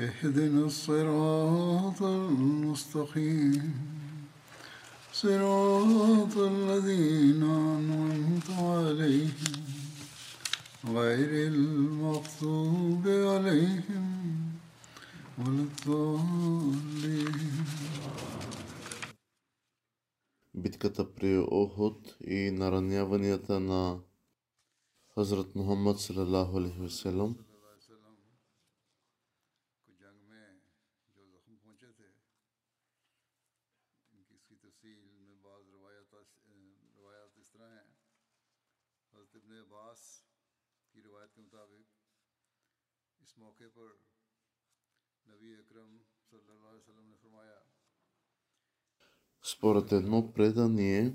اهدنا الصراط المستقيم صراط الذين أنعمت عليهم غير المغضوب عليهم ولا الضالين битката при Охот и нараняванията на Хазрат Мухаммад салалаху алейхи васелам. страна е حضرت ابن عباس کی روایت کے مطابق اس موقع پر نبی اکرم صلی اللہ علیہ وسلم نے فرمایا Според едно предание,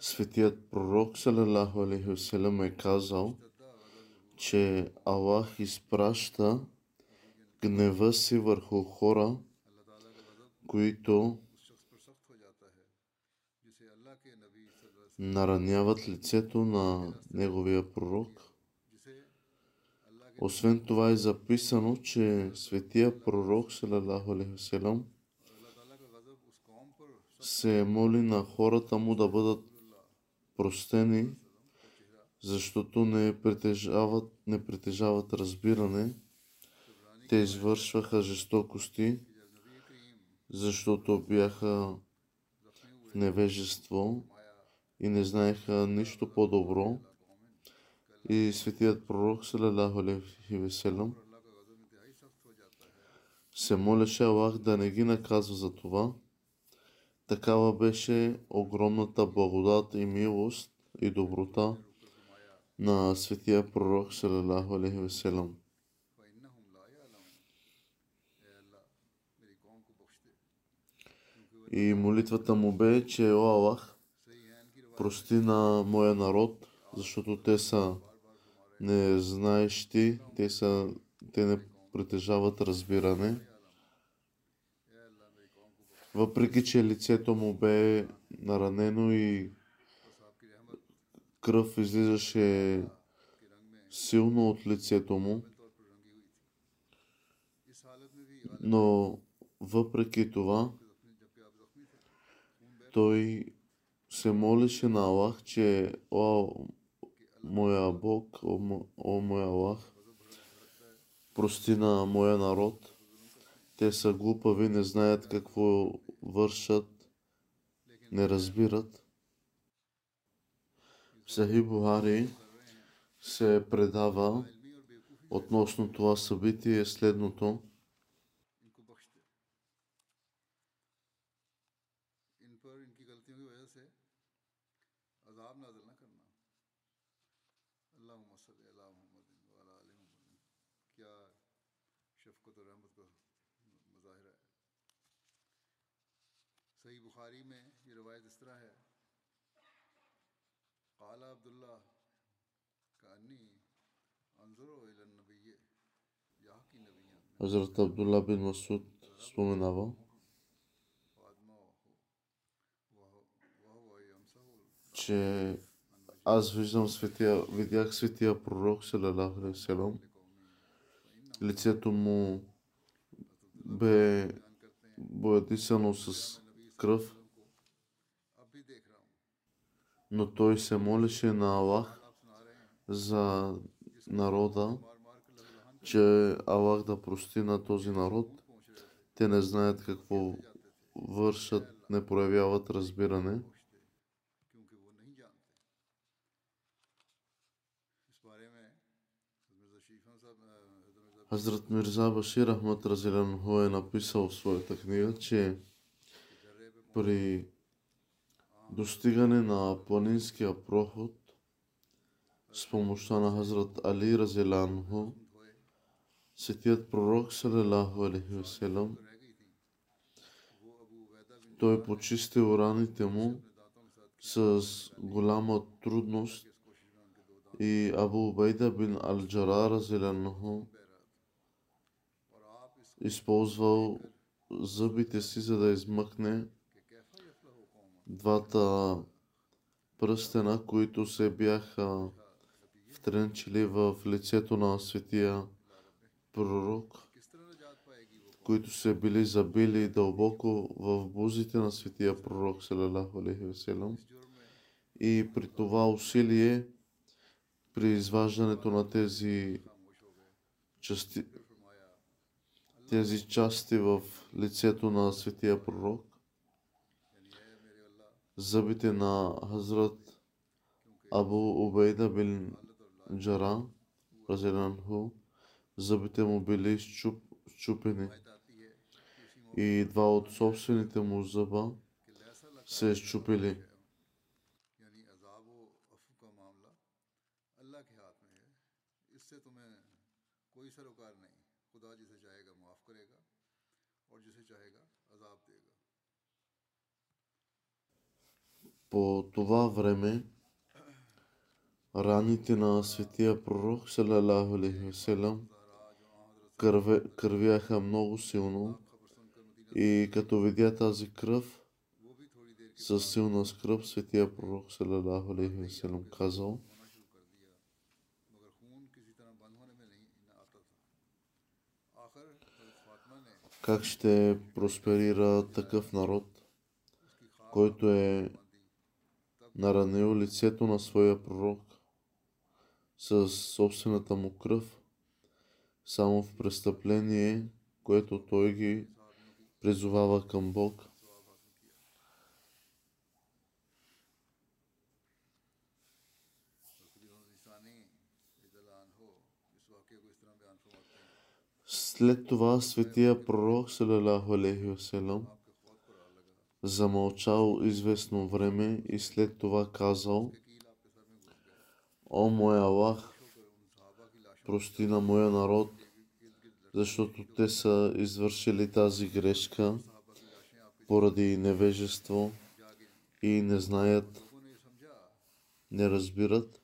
светият пророк Салалаху Алейхиселем е казал, че Аллах изпраща гнева си върху хора, които нараняват лицето на неговия пророк. Освен това е записано, че светия пророк салам, се е моли на хората му да бъдат простени, защото не притежават, не притежават разбиране. Те извършваха жестокости, защото бяха в невежество и не знаеха нищо по-добро. И светият пророк, салалаху алейхи веселам, се молеше Аллах да не ги наказва за това. Такава беше огромната благодат и милост и доброта на светия пророк, салалаху алейхи веселам. И молитвата му бе, че О Аллах, Прости на моя народ, защото те са незнаещи, те, са, те не притежават разбиране. Въпреки, че лицето му бе наранено и кръв излизаше силно от лицето му, но въпреки това, той се молеше на Аллах, че О, моя Бог, о, о моя Аллах, прости на моя народ. Те са глупави, не знаят какво вършат, не разбират. В Сахи Бухари се предава относно това събитие следното – Хазрат Абдулла бин Масуд споменава, че аз виждам светия, видях светия пророк, салалаху алейхи. Лицето му бе боядисано с кръв. Но той се молеше на Аллах за народа, че Аллах да прости на този народ. Те не знаят какво вършат, не проявяват разбиране. Хазрат Мирза Башир Ахмад Разилянху е написал в своята книга, че при достигане на планинския проход с помощта на Хазрат Али Разеланху, светият пророк Салалаху Алейхи Веселам, той почистил раните му с голяма трудност и Абу Убайда бин Алджара Разеланху използвал зъбите си, за да измъкне двата пръстена, които се бяха втренчили в лицето на светия пророк, които се били забили дълбоко в бузите на светия пророк. И при това усилие, при изваждането на тези части, тези части в лицето на светия пророк, зъбите на Хазрат Абу Убейда бин Джара, Разиранху, зъбите му били щупени и два от собствените му зъба се щупили. По това време раните на светия пророк салалаху алейхи кървяха много силно. И като видя тази кръв, със силна скръп, светия пророк салалаху алейхи васелам казал, как ще просперира такъв народ, който е наранил лицето на своя пророк със собствената му кръв, само в престъпление, което той ги призовава към Бог. След това светия пророк, салалаху алейхи васелам, замълчал известно време и след това казал, О мой Аллах, прости на моя народ, защото те са извършили тази грешка поради невежество и не знаят, не разбират.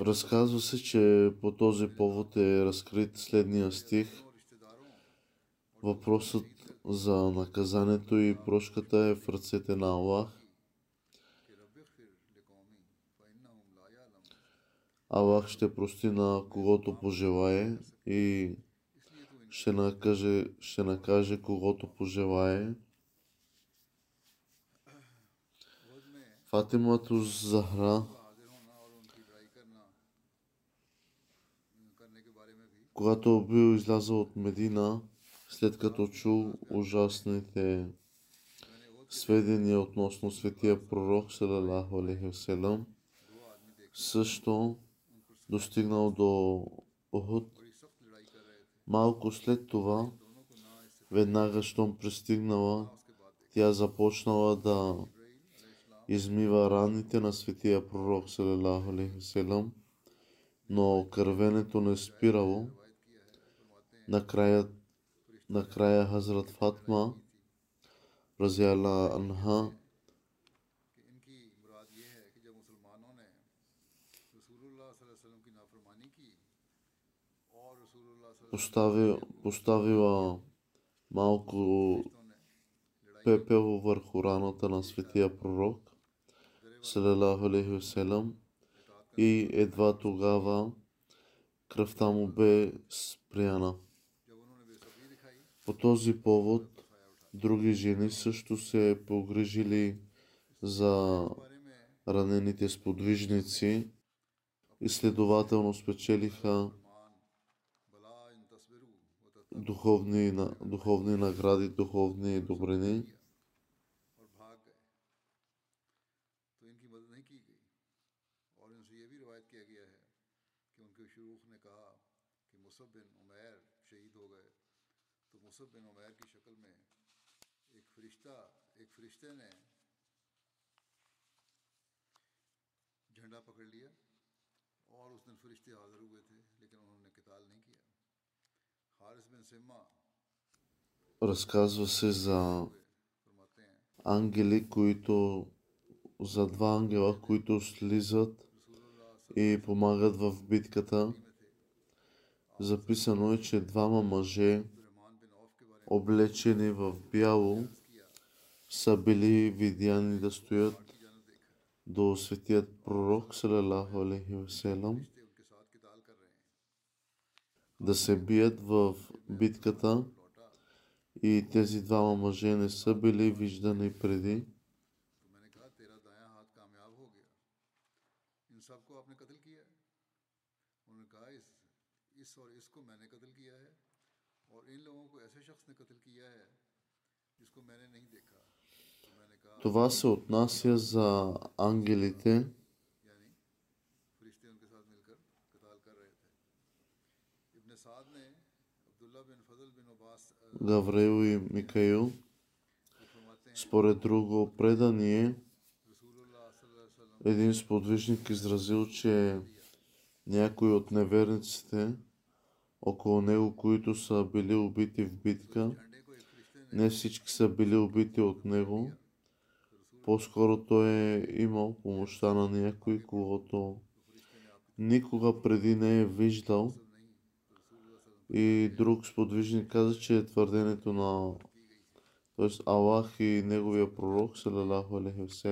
Разказва се, че по този повод е разкрит следния стих. Въпросът за наказанието и прошката е в ръцете на Аллах. Аллах ще прости на когото пожелае и ще накаже, ще накаже когото пожелае. Фатимато Захра когато бил излязъл от Медина, след като чул ужасните сведения относно светия пророк, салалаху алейхи вселам, също достигнал до Охот. Малко след това, веднага, щом пристигнала, тя започнала да измива раните на светия пророк, салалаху алейхи вселам, но кървенето не спирало. Накрая, накрая Хазрат Фатма Разиала Анха поставила, поставила малко пепел върху раната на светия пророк Салалаху Алейхи и едва тогава кръвта му бе спряна. По този повод други жени също се погрижили за ранените сподвижници и следователно спечелиха духовни, духовни награди, духовни добрини. झंडा पकड़ लिया और उस दिन फरिश्ते हाजिर हुए थे लेकिन उन्होंने किताल नहीं किया हारिस बिन सिम्मा Разказва се за फरमाते हैं ангели, които за два ангела, които слизат и помагат в битката. Записано е, че двама мъже, облечени в бяло, са били видяни да стоят до светият пророк, салалаху алейхи васелам, да се бият в битката и тези двама мъже не са били виждани преди. اس اور اس کو میں نے قتل کیا ہے това се отнася за ангелите, Гавраил и Микаил. Според друго предание, един сподвижник изразил, че някой от неверниците – около него, които са били убити в битка. Не всички са били убити от него. По-скоро той е имал помощта на някой, когото никога преди не е виждал. И друг сподвижник каза, че е твърдението на т.е. Аллах и неговия пророк, салалаху алейхи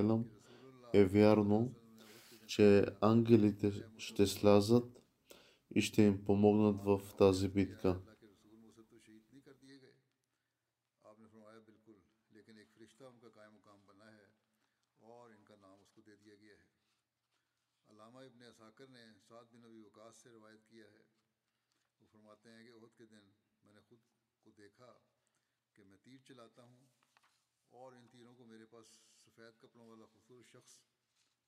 е вярно, че ангелите ще слязат и ще им помогнат в тази битка. سفید کپڑوں والا خوبصورت شخص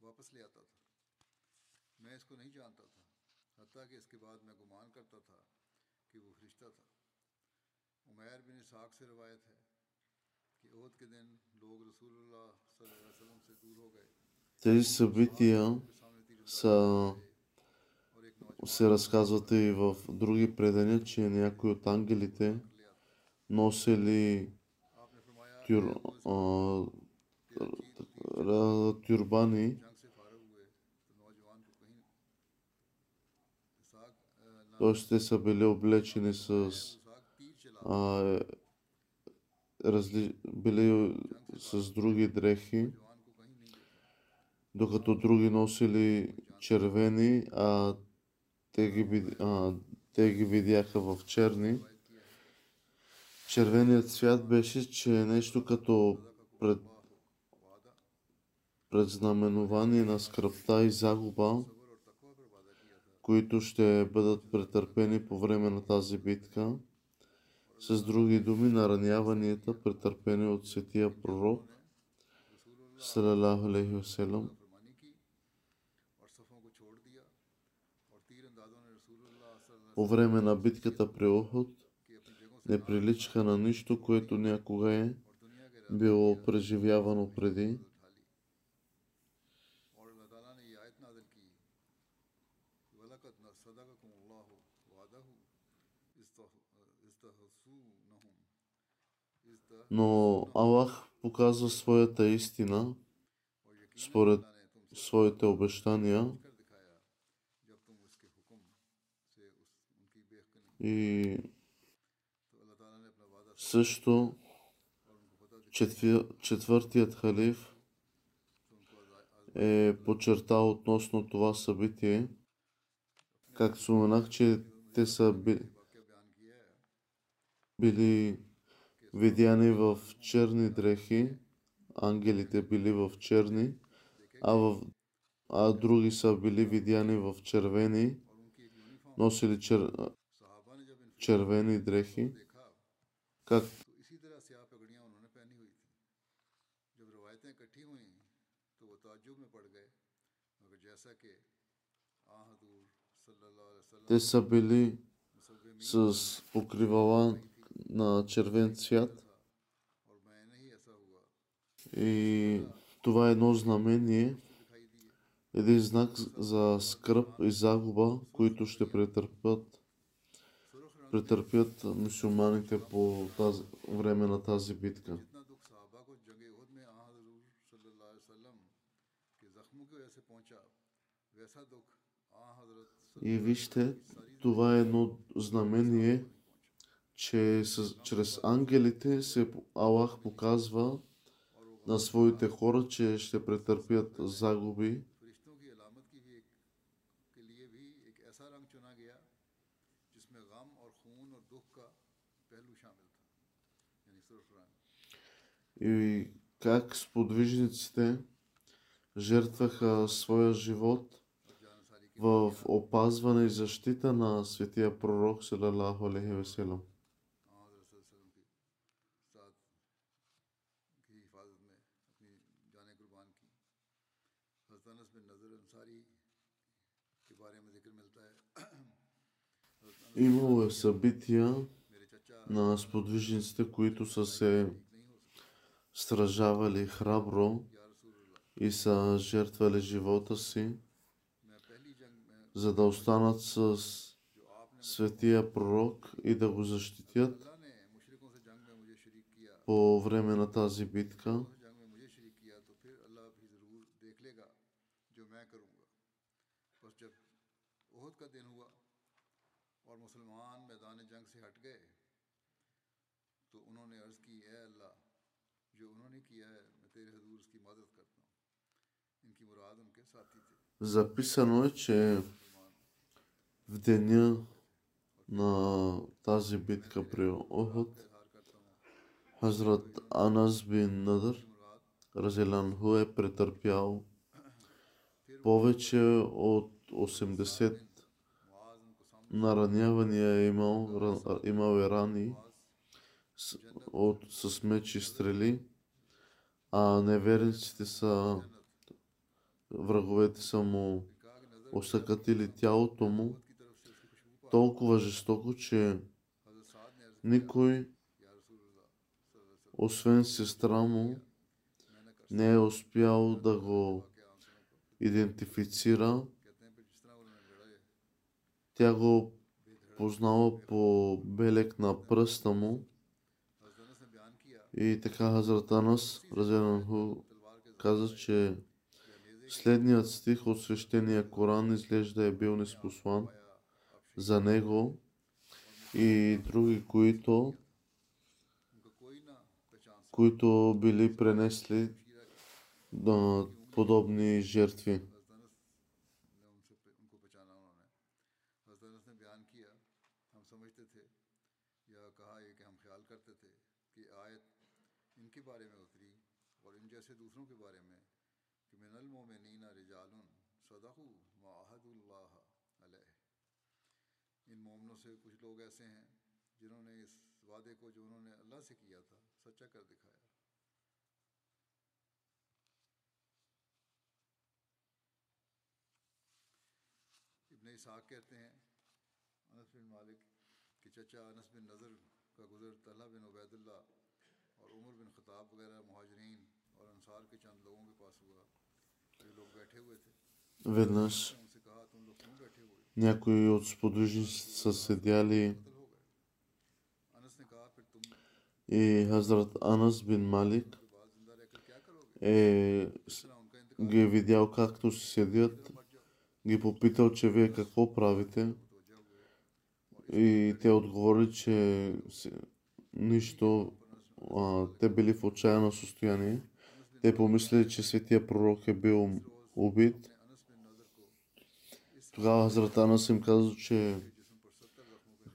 واپس لے آتا تھا میں اس کو نہیں جانتا تھا Тези събития са, се разказват и в други предания, че някои от ангелите носили тюр, а, тюрбани Тоест те са били облечени с а, разли... били с други дрехи, докато други носили червени, а те ги, а, те ги видяха в черни. Червеният свят беше, че е нещо като пред, предзнаменование на скръпта и загуба, които ще бъдат претърпени по време на тази битка. С други думи, нараняванията, претърпени от светия пророк, салалаху алейхи васелам, по време на битката при Охот не приличаха на нищо, което някога е било преживявано преди. но Аллах показва своята истина според своите обещания и също четвъртият халиф е подчертал относно това събитие, както споменах, че те са били видяни в черни дрехи, ангелите били в черни, а, в, а други са били видяни в червени, носили чер, червени дрехи, как, те са били с покривала на червен цвят. И това е едно знамение, един знак за скръп и загуба, които ще претърпят, претърпят мусулманите по тази, време на тази битка. И вижте, това е едно знамение, че с, чрез ангелите се Аллах показва на своите хора, че ще претърпят загуби. И как сподвижниците жертваха своя живот в опазване и защита на светия пророк, салалаху алейхи веселам. Имало е събития на сподвижниците, които са се стражавали храбро и са жертвали живота си, за да останат с светия пророк и да го защитят по време на тази битка. से हट गए तो उन्होंने अर्ज़ की ए अल्लाह जो उन्होंने किया है मैं तेरे हजूर उसकी मदद करता हूँ इनकी मुराद उनके साथी थे Записано е, че в деня на тази битка при Охот, इजहार करता हूँ Хазрат Анас бин Надър, मुराद Разеланху е претърпял повече от 80 मुआज उनको सामने наранявания е имал, имал е рани с, от, с меч и стрели, а неверниците са, враговете са му осъкатили тялото му толкова жестоко, че никой, освен сестра му, не е успял да го идентифицира. Тя го познава по белек на пръста му. И така Хазрат Анас каза, че следният стих от свещения Коран изглежда е бил неспослан за него и други, които които били пренесли да, подобни жертви. سے کچھ لوگ ایسے ہیں جنہوں نے اس وعدے کو جو انہوں نے اللہ سے کیا تھا، سچا کر دکھایا۔ ابن اسحاق کہتے ہیں، انس بن مالک کے چچا انس بن نظر کا گزر طلحہ بن عبید اللہ اور عمر بن خطاب وغیرہ مہاجرین اور انصار کے چند لوگوں کے پاس ہوا۔ جو لوگ بیٹھے ہوئے تھے۔ Някои от сподвижниците са седяли и Хазрат Анас бин Малик е, ги е видял както си седят, ги е попитал, че вие какво правите. И те отговорили, че нищо, а, те били в отчаяно състояние. Те помислили, че светия пророк е бил убит тогава Хазрат Анас им каза, че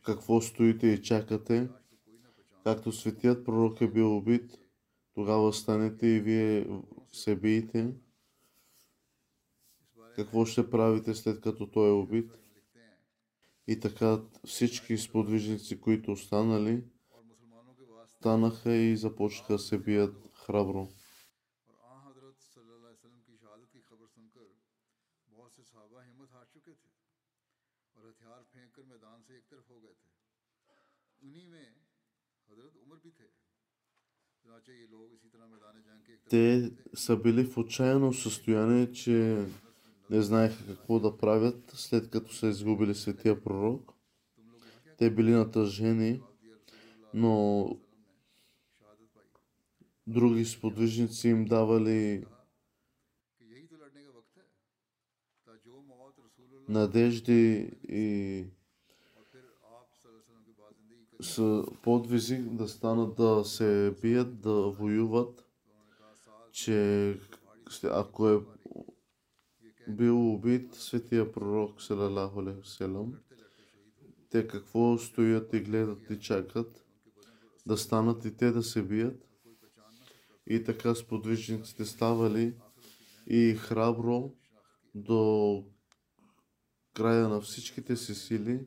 какво стоите и чакате, както светият пророк е бил убит, тогава станете и вие се биете. Какво ще правите след като той е убит? И така всички сподвижници, които останали, станаха и започнаха да се бият храбро. Те са били в отчаяно състояние, че не знаеха какво да правят, след като са изгубили светия пророк. Те били натъжени, но други сподвижници им давали надежди и с подвизи да станат да се бият, да воюват, че ако е бил убит светия пророк, салалаху селам, те какво стоят и гледат и чакат, да станат и те да се бият. И така сподвижниците ставали и храбро до края на всичките си сили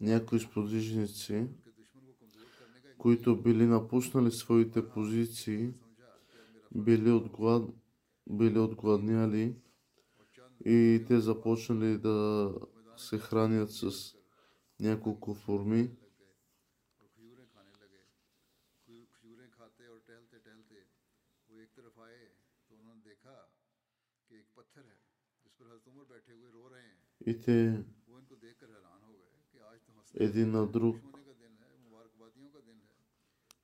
Някои сподвижници, които били напуснали своите позиции, били, отглад... били отгладняли и те започнали да се хранят с няколко форми. И те един на друг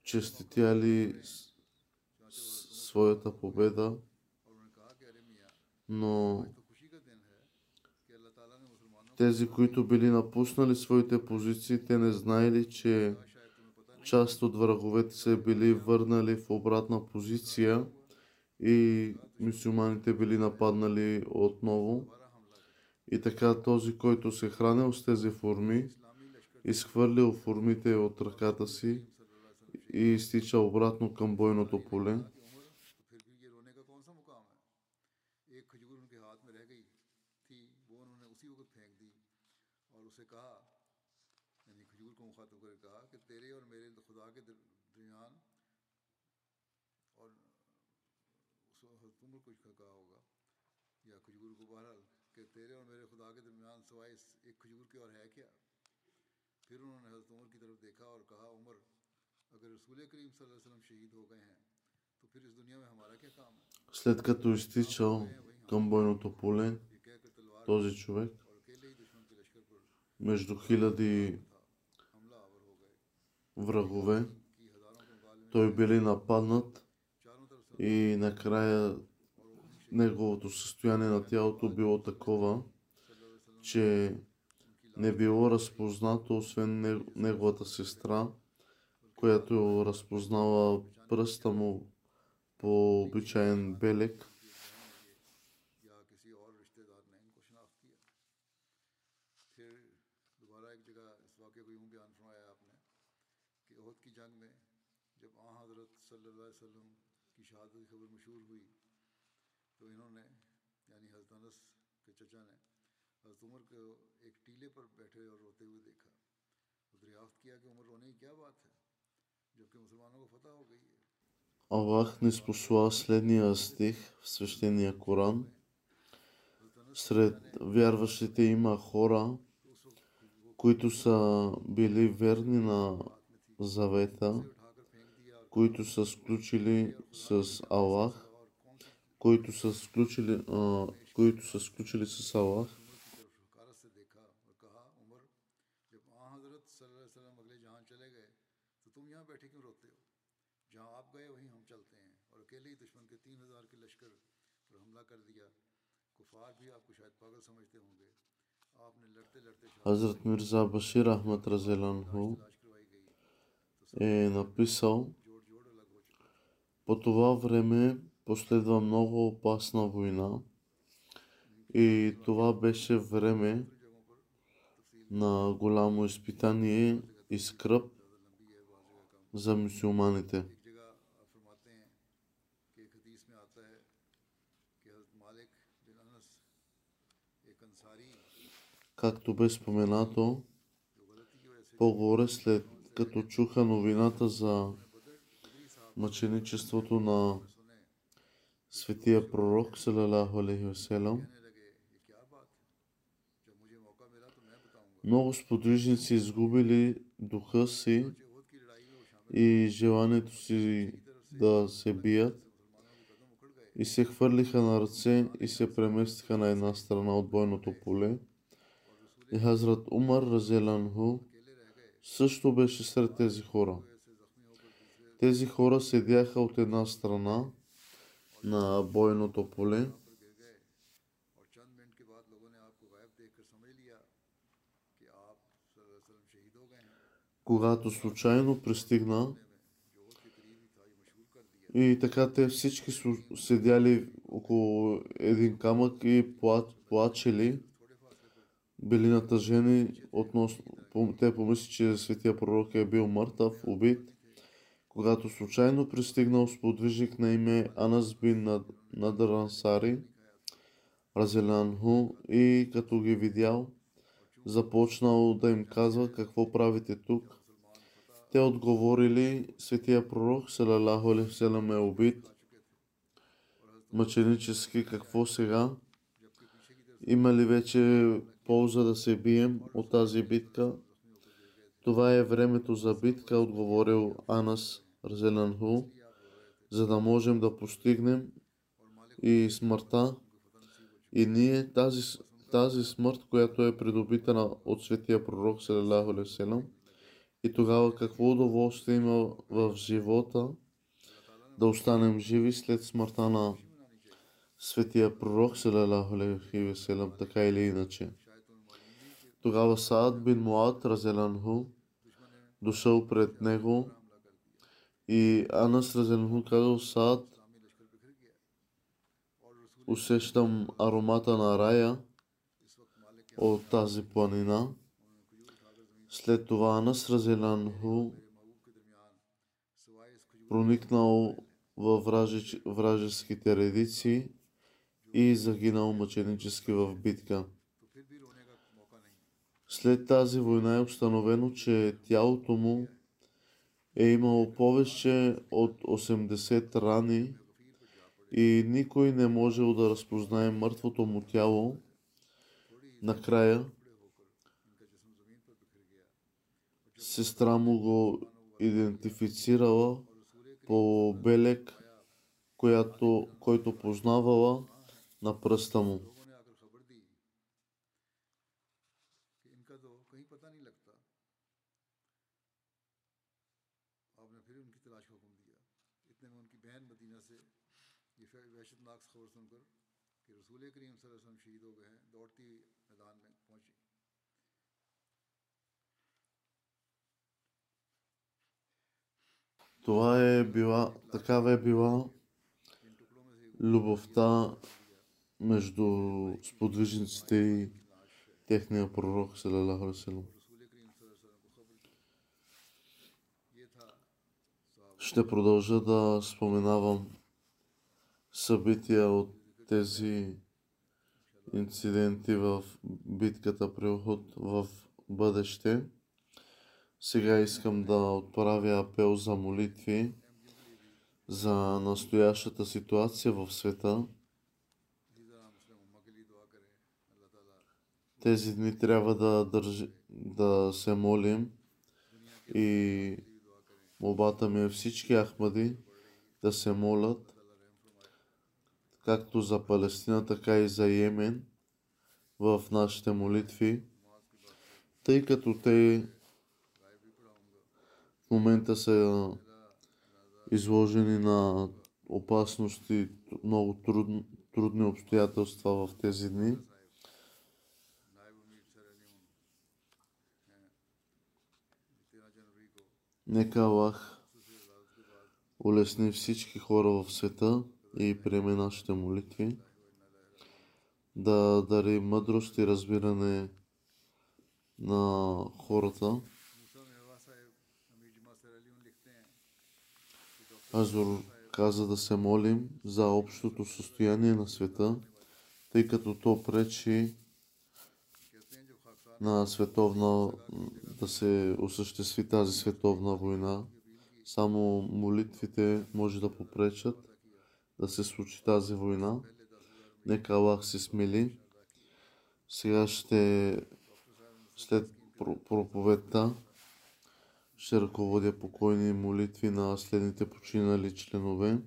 честитяли своята победа, но тези, които били напуснали своите позиции, те не знаели, че част от враговете се били върнали в обратна позиция и мусулманите били нападнали отново. И така този, който се хранил с тези форми, изхвърлил формите от ръката си и изтича обратно към бойното поле. کچھ کھکا ہوگا कौन सा मुकाम है एक खजूर उनके हाथ में रह गई थी वो उन्होंने उसी वक्त फेंक दी और उसे कहा यानी खजूर को मुखातब करके कहा कि तेरे और मेरे खुदा के दर- दरमियान और उस हज़रत उमर कुछ कहा होगा या खजूर को बहरहाल कि तेरे और मेरे खुदा के दरमियान सिवाय इस एक खजूर के और है क्या फिर उन्होंने हज़रत उमर की तरफ देखा और कहा उमर अगर रसूल करीम सल्लल्लाहु अलैहि वसल्लम शहीद हो गए हैं तो फिर इस दुनिया में हमारा क्या काम है След като изтичал към бойното поле, ये कहकर तलवार този човек और अकेले ही दुश्मन के लश्कर पर между хиляди हमला आवर हो गए врагове, कि हजारों के मुकाबले में той били нападнат चारों तरफ से и накрая неговото състояние на тялото било такова, че не било разпознато, освен неговата сестра, която разпознала пръста му по обичаен белек. کی جنگ میں جب آ حضرت صلی اللہ علیہ وسلم کی شہادت کی خبر مشہور ہوئی तो इन्होंने यानी हज़रत अनस के चचा ने हज़रत उमर को एक टीले पर बैठे और रोते हुए देखा तो दरियाफ्त किया कि उमर रोने की क्या बात है जबकि मुसलमानों को फतह हो गई है Аллах ни спосла следния стих в свещения Коран. Сред вярващите има хора, които са били верни на завета, उठाकर फेंक दिया और които са сключили с Аллах, които са сключили, а, които са сключили с Аллах. Хазрат Мирза Башир Ахмад Разеланху е написал по това време последва много опасна война и това беше време на голямо изпитание и скръп за мусулманите. Както бе споменато, по-горе след като чуха новината за мъченичеството на светия пророк, салалаху алейхи васелам, много сподвижници изгубили духа си и желанието си да се бият и се хвърлиха на ръце и се преместиха на една страна от бойното поле. И Хазрат Умар Разеланху също беше сред тези хора. Тези хора седяха от една страна на бойното поле. Когато случайно пристигна и така те всички седяли около един камък и пла- плачели, били натъжени относно... Те помисли, че светия пророк е бил мъртъв, убит. Когато случайно пристигнал сподвижник на име Анас бин Надърансари, Разелянху, и като ги видял, започнал да им казва какво правите тук. Те отговорили, светия пророк, салалаху алейхиселам, е убит. Мъченически, какво сега? Има ли вече полза да се бием от тази битка? Това е времето за битка, отговорил Анас Разеланху, за да можем да постигнем и смъртта. И ние тази, тази смърт, която е придобита от светия пророк, салалаху алейхи и тогава какво удоволствие има в живота да останем живи след смъртта на светия пророк, салалаху алейхи така или иначе. Тогава Саад бин Муад Разеланху дошъл пред него и Анас Разеланху казал Саад усещам аромата на рая от тази планина. След това Анас Разеланху проникнал във вражеските редици и загинал мъченически в битка. След тази война е установено, че тялото му е имало повече от 80 рани и никой не можел да разпознае мъртвото му тяло. Накрая сестра му го идентифицирала по белек, която, който познавала на пръста му. कि रसूल करीम सल्लल्लाहु अलैहि वसल्लम शहीद हो गए हैं दौड़ती हुई मैदान में पहुंची Това е била, такава е била इन टुकड़ों में से любовта между сподвижниците и техния пророк, салалаху алейхи васелам. रसूल करीम सल्लल्लाहु अलैहि वसल्लम को खबर दी ये था साहब Ще продължа да споменавам събития от тези инциденти в битката при Охот в бъдеще. Сега искам да отправя апел за молитви за настоящата ситуация в света. Тези дни трябва да, държи, да се молим и молбата ми е всички ахмади да се молят както за Палестина, така и за Йемен в нашите молитви, тъй като те в момента са изложени на опасности, много трудни, обстоятелства в тези дни. Нека Аллах улесни всички хора в света и приеме нашите молитви. Да дари мъдрост и разбиране на хората. Азор каза да се молим за общото състояние на света, тъй като то пречи на световна, да се осъществи тази световна война. Само молитвите може да попречат да се случи тази война. Нека Аллах се смили. Сега ще, след проповедта, ще ръководя покойни молитви на следните починали членове.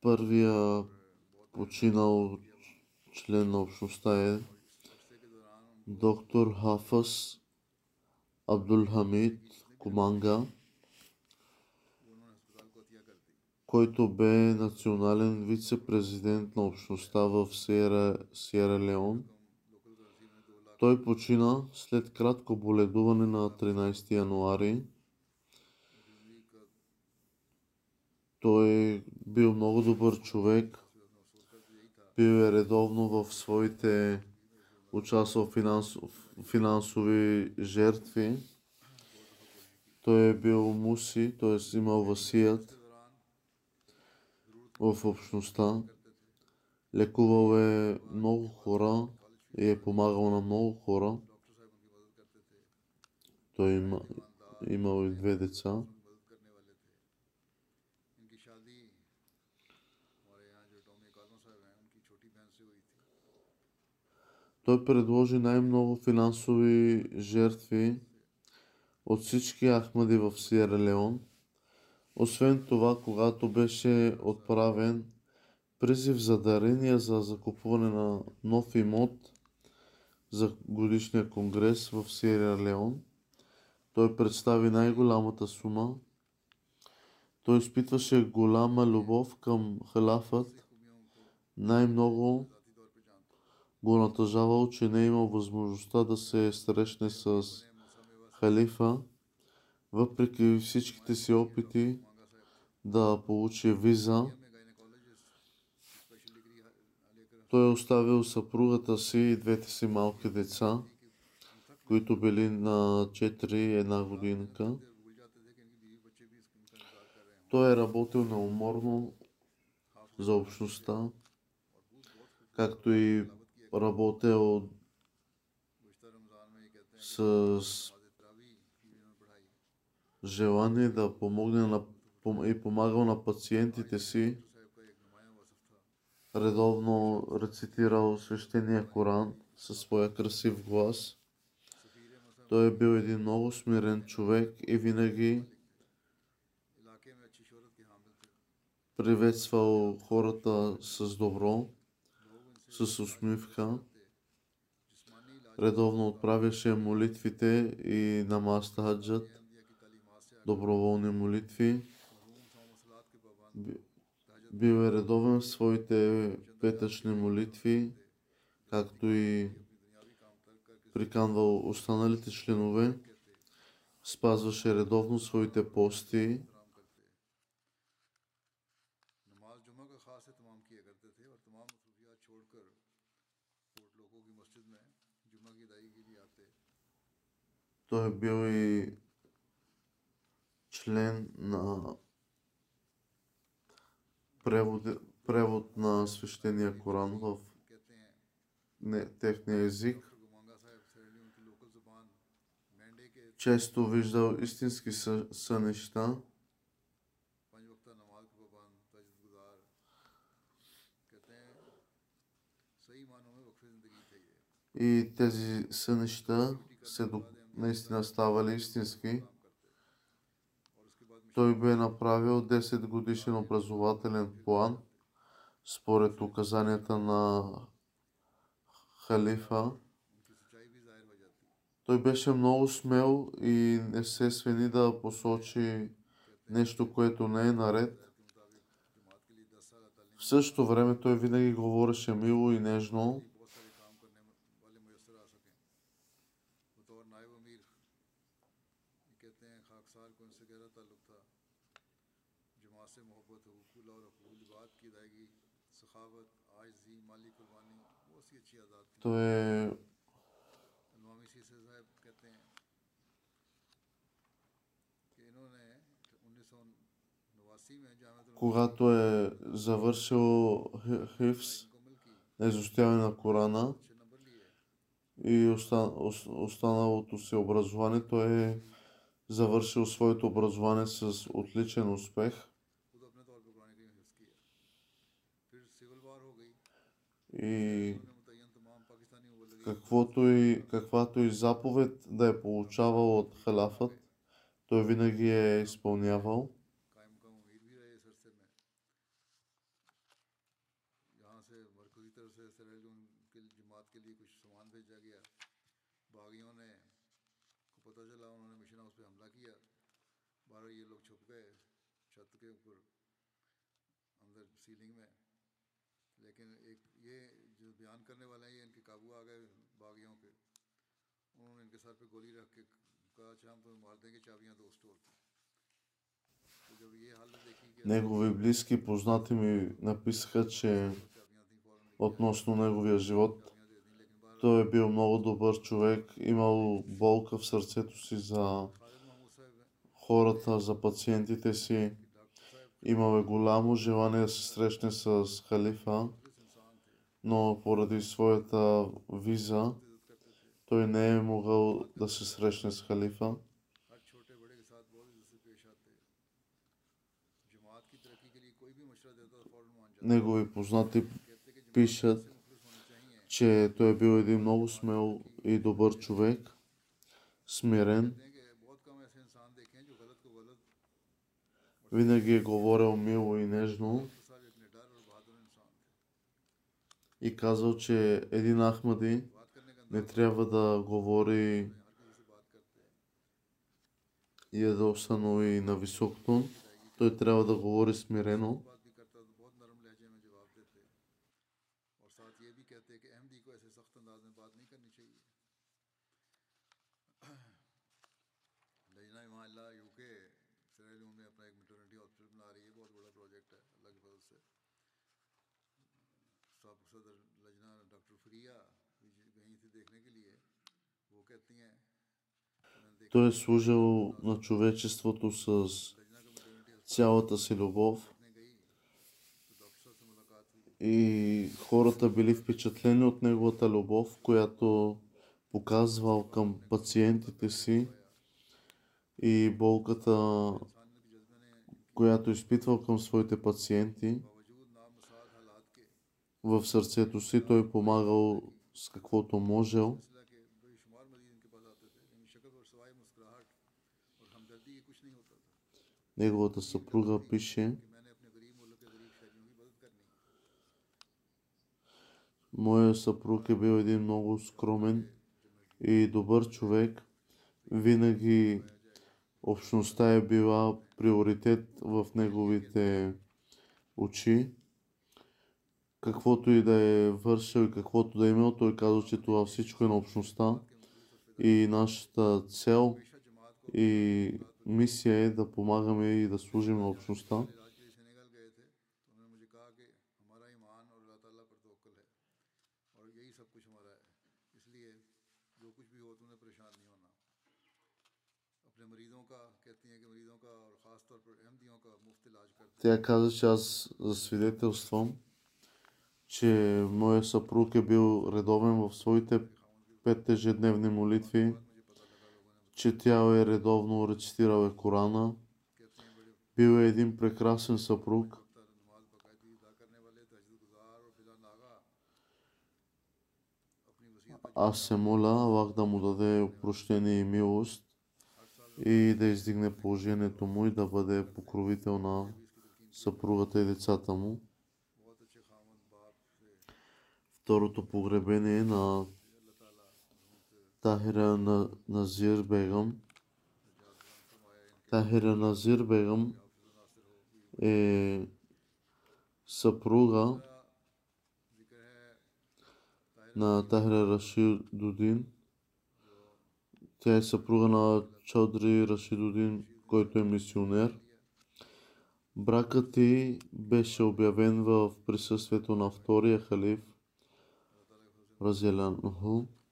Първия починал член на общността е доктор Хафас Абдулхамид Куманга, който бе национален вице-президент на общността в Сиера, Леон. Той почина след кратко боледуване на 13 януари. Той е бил много добър човек, бил е редовно в своите участвал финансов, финансови жертви. Той е бил муси, т.е. имал васият в общността. Лекувал е много хора и е помагал на много хора. Той има, имал и две деца. Той предложи най-много финансови жертви от всички Ахмади в Сиера Леон. Освен това, когато беше отправен призив за дарения за закупуване на нов имот за годишния конгрес в Сиера Леон, той представи най-голямата сума. Той изпитваше голяма любов към халафът, най-много го натъжавал, че не е имал възможността да се срещне с халифа, въпреки всичките си опити да получи виза. Той е оставил съпругата си и двете си малки деца, които били на 4 и една годинка. Той е работил науморно за общността, както и работил с желание да помогне на, и помагал на пациентите си. Редовно рецитирал свещения Коран със своя красив глас. Той е бил един много смирен човек и винаги приветствал хората с добро с усмивка. Редовно отправяше молитвите и на Мастаджат, доброволни молитви. Бил е редовен в своите петъчни молитви, както и приканвал останалите членове. Спазваше редовно своите пости Той е бил и член на превод, превод на свещения Коран в не, техния език. Често виждал истински съ, сънища. И тези сънища се допълват наистина става ли истински. Той бе направил 10 годишен образователен план според указанията на халифа. Той беше много смел и не се свени да посочи нещо, което не е наред. В същото време той винаги говореше мило и нежно то е когато е завършил Хивс на е изостяване на Корана и останалото си образование, той е завършил своето образование с отличен успех. И каквото и, каквато и заповед да е получавал от халафът, той винаги е изпълнявал. Негови близки, познати ми написаха, че относно неговия живот, той е бил много добър човек, имал болка в сърцето си за хората, за пациентите си. Имал е голямо желание да се срещне с халифа но поради своята виза той не е могъл да се срещне с халифа. Негови познати пишат, че той е бил един много смел и добър човек, смирен. Винаги е говорил мило и нежно и казал, че един Ахмади не трябва да говори и да на висок тон. Той трябва да говори смирено Той е служил на човечеството с цялата си любов и хората били впечатлени от неговата любов, която показвал към пациентите си и болката, която изпитвал към своите пациенти. В сърцето си той помагал с каквото можел. Неговата съпруга пише, Моя съпруг е бил един много скромен и добър човек. Винаги общността е била приоритет в неговите очи. Каквото и да е вършил и каквото да е имал, той казва, че това всичко е на общността и нашата цел и мисия е да помагаме и да служим на общността. Тя каза, че аз засвидетелствам, че моя съпруг е бил редовен в своите пет ежедневни молитви четял и е редовно, рецитирал е Корана, бил е един прекрасен съпруг, аз се моля Аллах да му даде опрощение и милост и да издигне положението му и да бъде покровител на съпругата и децата му. Второто погребение на Тахира На- Назир Бегам. Тахира Назир Бегам е съпруга जिक्र है на Тахира Рашидудин. Тя е съпруга на Чаудри Рашидудин, който е мисионер. Бракът ти беше обявен в присъствието на втория халиф Разелянху, इनके खानदान में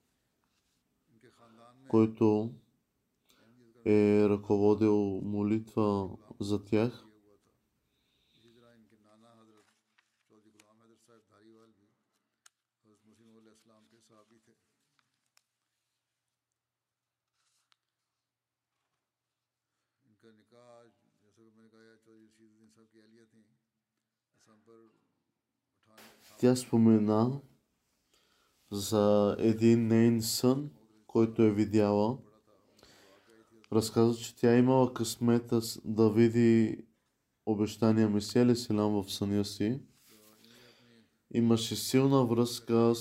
който е ръководил молитва за тях. Тя спомена за един нейн сън, който е видяла. Разказва, че тя е имала късмета да види обещания Месия ли Селам в съня си. Имаше силна връзка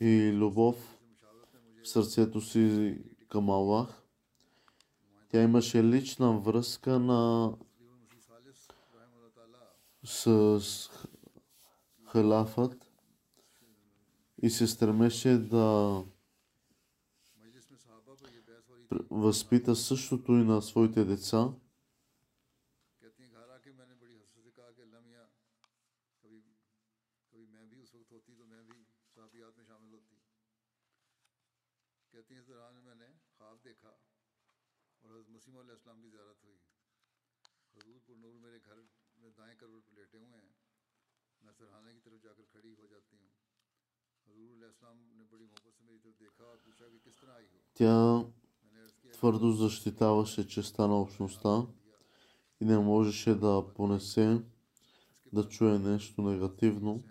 и любов в сърцето си към Аллах. Тя имаше лична връзка на с халафът и се стремеше да възпита същото и на своите деца. میں دائیں کروٹ پہ لیٹے ہوئے ہیں میں سرحانے کی طرف جا کر کھڑی ہو جاتی ہوں тя твърдо защитаваше честа на общността и не можеше да понесе да чуе нещо негативно,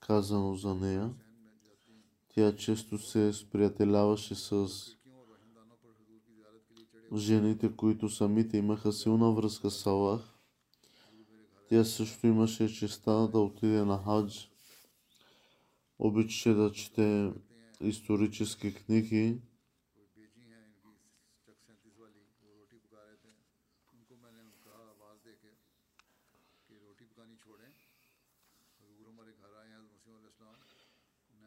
казано за нея. Тя често се сприятеляваше с жените, които самите имаха силна връзка с Аллах. Тя също имаше честа да отиде на хадж Обичаше да чете исторически книги.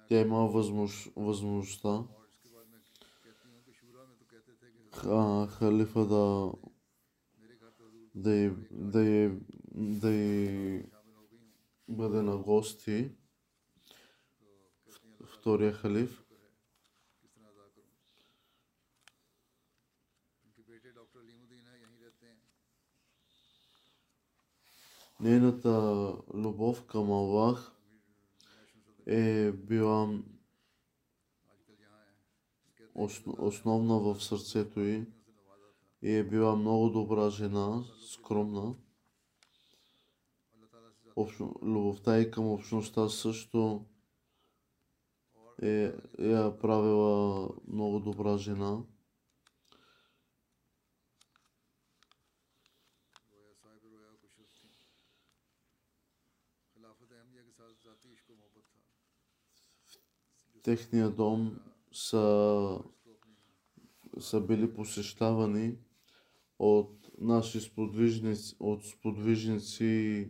Тя има възмож... възможността а, халифа да да й, да й, да й бъде на гости втория халиф. Нейната любов към Аллах е била основна в сърцето й и е била много добра жена, скромна. Общ... Любовта и към общността също е, е правила много добра жена. Техния дом са, са били посещавани от наши сподвижници, от сподвижници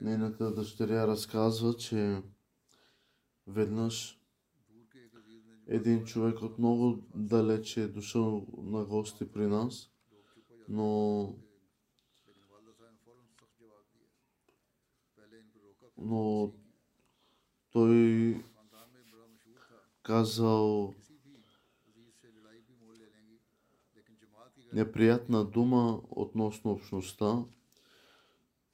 Нейната дъщеря разказва, че веднъж един човек от много далече е дошъл на гости при нас, но но той казал неприятна дума относно общността,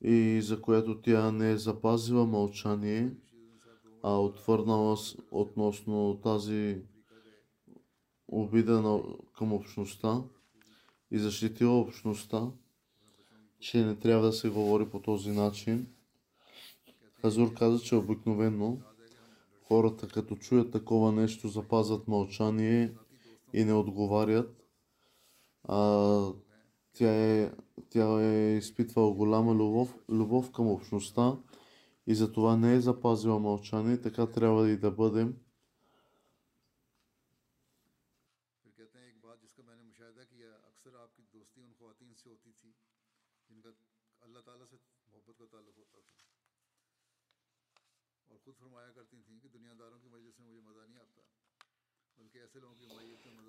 и за която тя не е запазила мълчание, а отвърнала относно тази обида на, към общността и защитила общността, че не трябва да се говори по този начин. Хазур каза, че обикновено хората като чуят такова нещо запазват мълчание и не отговарят. А, тя е, тя е изпитвала голяма любов, любов към общността и затова не е запазила мълчание, така трябва и да бъдем.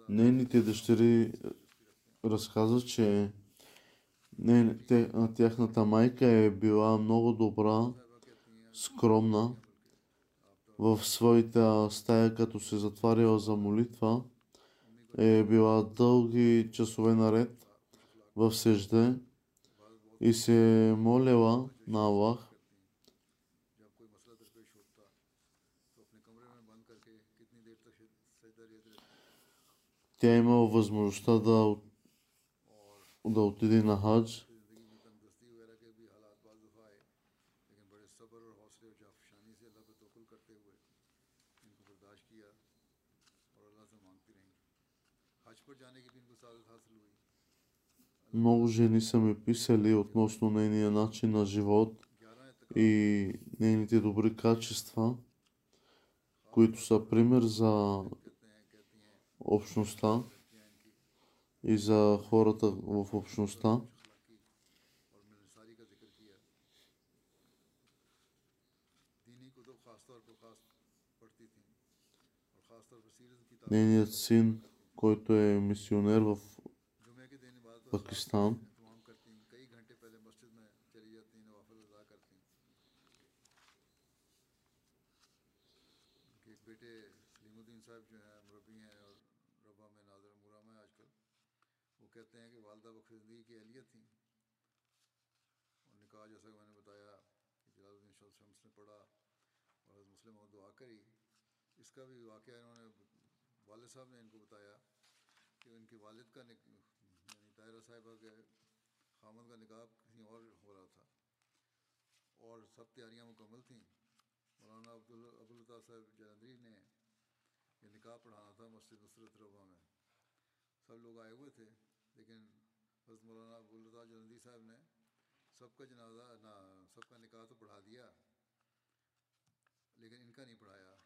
Нейните дъщери разказа, че не, те, тяхната майка е била много добра, скромна в своята стая, като се затваряла за молитва. Е била дълги часове наред в сежде и се е молела на Аллах. Тя имала възможността да да отиде на хадж. Много жени са ми писали относно нейния начин на живот и нейните добри качества, които са пример за общността и за хората в общността. Нейният син, който е мисионер в Пакистан, کا بھی واقعہ انہوں نے والد صاحب نے ان کو بتایا کہ ان کے والد کا نک... یعنی طاہرہ صاحبہ کے خامد کا نکاح کہیں اور ہو رہا تھا اور سب تیاریاں مکمل تھیں۔ مولانا عبدالطا صاحب جلندری نے یہ نکاح پڑھانا تھا مسجد نصرت ربا میں۔ سب لوگ آئے ہوئے تھے، لیکن حضرت مولانا عبدالطا جلندری صاحب نے سب کا جنازہ نہ سب کا نکاح تو پڑھا دیا، لیکن ان کا نہیں پڑھایا۔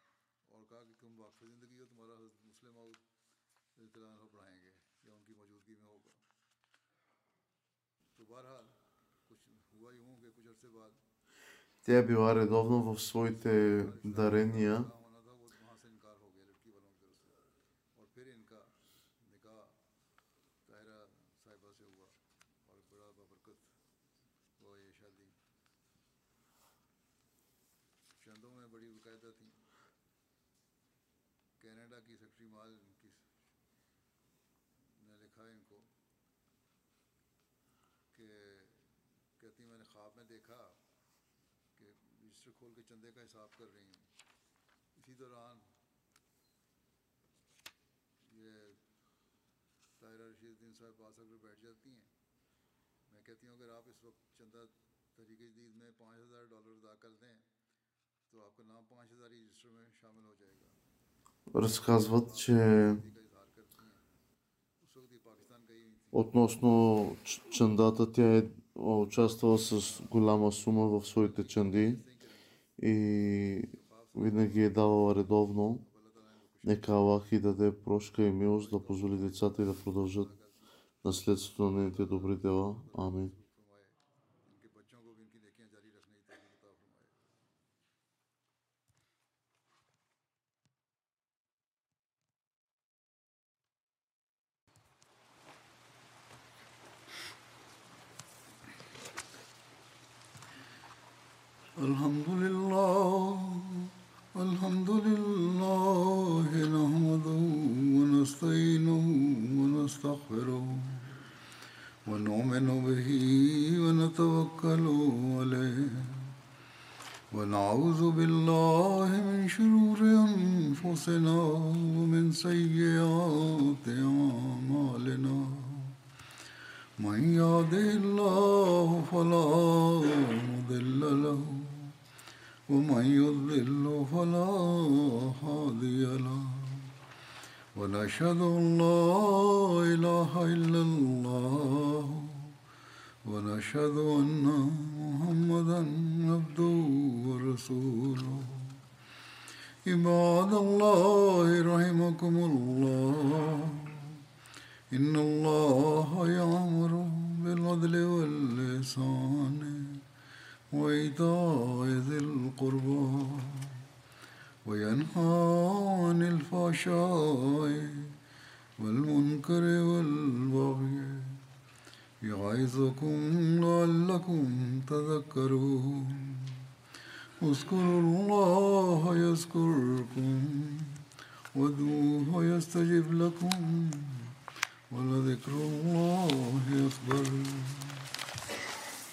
Тя била редовно в своите дарения کی سیکٹری مال کی نے لکھا ان کو کہ کہتی میں نے خواب میں دیکھا کہ رجسٹر کھول کے چندے کا حساب کر رہی ہوں اسی دوران یہ طاہرہ رشید الدین صاحب پاس بیٹھ جاتی ہیں۔ میں کہتی ہوں اگر آپ اس وقت چندہ جدید میں پانچ ہزار ڈالر ادا کر دیں تو آپ کا نام پانچ ہزار رجسٹر میں شامل ہو جائے گا۔ разказват, че относно чандата, тя е участвала с голяма сума в своите чанди и винаги е давала редовно. Нека Аллах и даде прошка и милост да позволи децата и да продължат наследството на нейните добри дела. Амин. الحمد שלנו